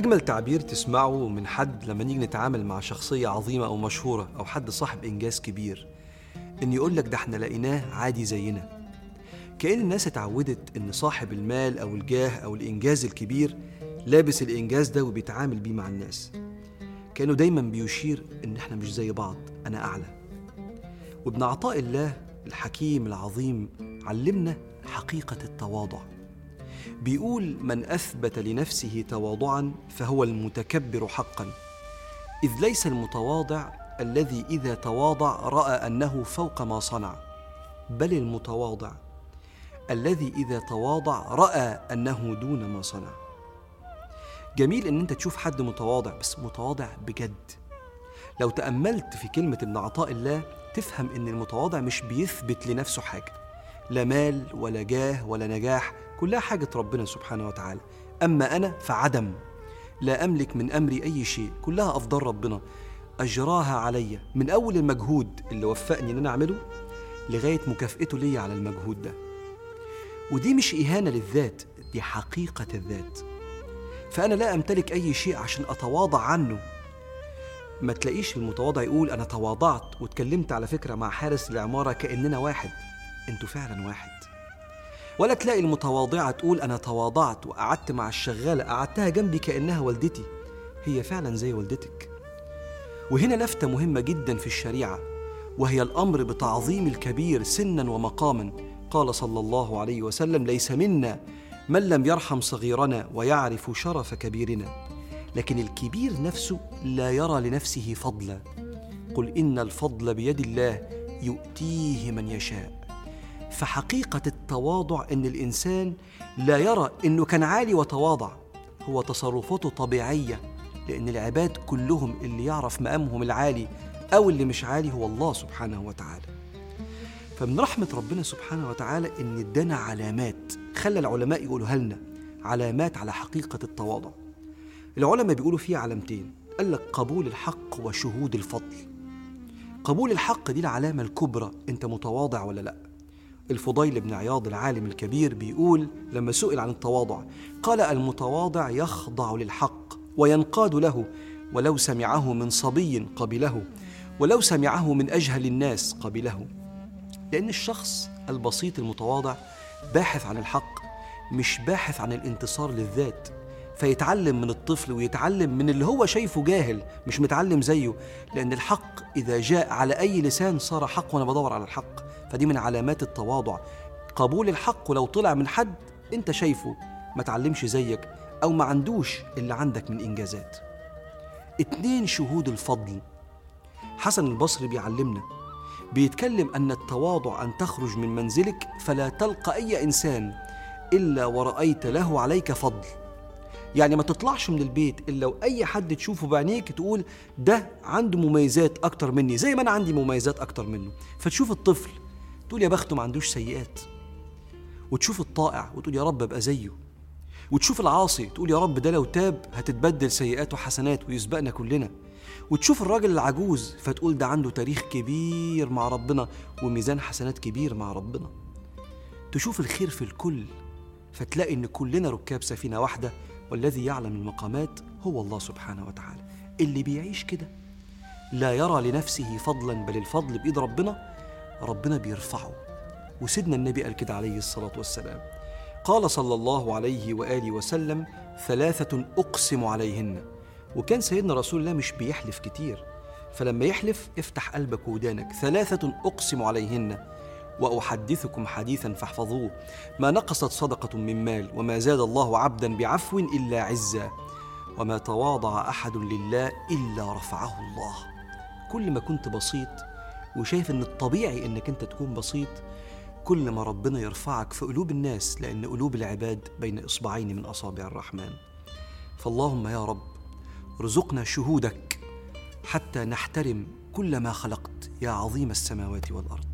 أجمل تعبير تسمعه من حد لما نيجي نتعامل مع شخصية عظيمة أو مشهورة أو حد صاحب إنجاز كبير إن يقول لك ده إحنا لقيناه عادي زينا. كأن الناس اتعودت إن صاحب المال أو الجاه أو الإنجاز الكبير لابس الإنجاز ده وبيتعامل بيه مع الناس. كأنه دايما بيشير إن إحنا مش زي بعض أنا أعلى. وابن عطاء الله الحكيم العظيم علمنا حقيقة التواضع. بيقول من أثبت لنفسه تواضعا فهو المتكبر حقا. إذ ليس المتواضع الذي إذا تواضع رأى أنه فوق ما صنع بل المتواضع الذي إذا تواضع رأى أنه دون ما صنع. جميل إن أنت تشوف حد متواضع بس متواضع بجد. لو تأملت في كلمة ابن عطاء الله تفهم إن المتواضع مش بيثبت لنفسه حاجة لا مال ولا جاه ولا نجاح كلها حاجة ربنا سبحانه وتعالى. أما أنا فعدم لا أملك من أمري أي شيء كلها أفضل ربنا. أجراها علي من أول المجهود اللي وفقني إن أنا أعمله لغاية مكافئته لي على المجهود ده. ودي مش إهانة للذات دي حقيقة الذات. فأنا لا أمتلك أي شيء عشان أتواضع عنه. ما تلاقيش المتواضع يقول أنا تواضعت واتكلمت على فكرة مع حارس العمارة كأننا واحد. أنتوا فعلا واحد. ولا تلاقي المتواضعة تقول أنا تواضعت وقعدت مع الشغالة قعدتها جنبي كأنها والدتي. هي فعلا زي والدتك. وهنا لفتة مهمة جدا في الشريعة وهي الأمر بتعظيم الكبير سنا ومقاما. قال صلى الله عليه وسلم ليس منا من لم يرحم صغيرنا ويعرف شرف كبيرنا لكن الكبير نفسه لا يرى لنفسه فضلا. قل إن الفضل بيد الله يؤتيه من يشاء. فحقيقة التواضع إن الإنسان لا يرى إنه كان عالي وتواضع. هو تصرفاته طبيعية لأن العباد كلهم اللي يعرف مقامهم العالي أو اللي مش عالي هو الله سبحانه وتعالى. فمن رحمة ربنا سبحانه وتعالى إن ادانا علامات خلى العلماء يقولوها لنا علامات على حقيقة التواضع. العلماء بيقولوا فيها علامتين قال لك قبول الحق وشهود الفضل. قبول الحق دي العلامة الكبرى أنت متواضع ولا لأ. الفضيل بن عياض العالم الكبير بيقول لما سئل عن التواضع قال المتواضع يخضع للحق وينقاد له ولو سمعه من صبي قبله ولو سمعه من أجهل الناس قبله. لأن الشخص البسيط المتواضع باحث عن الحق مش باحث عن الانتصار للذات فيتعلم من الطفل ويتعلم من اللي هو شايفه جاهل مش متعلم زيه لأن الحق إذا جاء على أي لسان صار حق وأنا بدور على الحق. فدي من علامات التواضع. قبول الحق ولو طلع من حد أنت شايفه ما تعلمش زيك أو ما عندوش اللي عندك من إنجازات. اتنين شهود الفضل. حسن البصري بيعلمنا بيتكلم أن التواضع أن تخرج من منزلك فلا تلقى أي إنسان إلا ورأيت له عليك فضل. يعني ما تطلعش من البيت إلا لو اي حد تشوفه بعينيك تقول ده عنده مميزات أكتر مني زي ما أنا عندي مميزات أكتر منه. فتشوف الطفل تقول يا بخته ما عندوش سيئات. وتشوف الطائع وتقول يا رب أبقى زيه. وتشوف العاصي تقول يا رب ده لو تاب هتتبدل سيئات وحسنات ويسبقنا كلنا. وتشوف الراجل العجوز فتقول ده عنده تاريخ كبير مع ربنا وميزان حسنات كبير مع ربنا. تشوف الخير في الكل فتلاقي إن كلنا ركاب سفينة واحدة والذي يعلم المقامات هو الله سبحانه وتعالى. اللي بيعيش كده لا يرى لنفسه فضلا بل الفضل بإيد ربنا ربنا بيرفعه. وسيدنا النبي قال كده عليه الصلاة والسلام. قال صلى الله عليه وآله وسلم ثلاثة أقسم عليهن. وكان سيدنا رسول الله مش بيحلف كتير. فلما يحلف افتح قلبك ودانك ثلاثة أقسم عليهن. وأحدثكم حديثا فاحفظوه. ما نقصت صدقة من مال وما زاد الله عبدا بعفو إلا عزا. وما تواضع أحد لله إلا رفعه الله. كل ما كنت بسيط وشايف إن الطبيعي إنك أنت تكون بسيط كل ما ربنا يرفعك في قلوب الناس لأن قلوب العباد بين إصبعين من أصابع الرحمن. فاللهم يا رب ارزقنا شهودك حتى نحترم كل ما خلقت يا عظيم السماوات والأرض.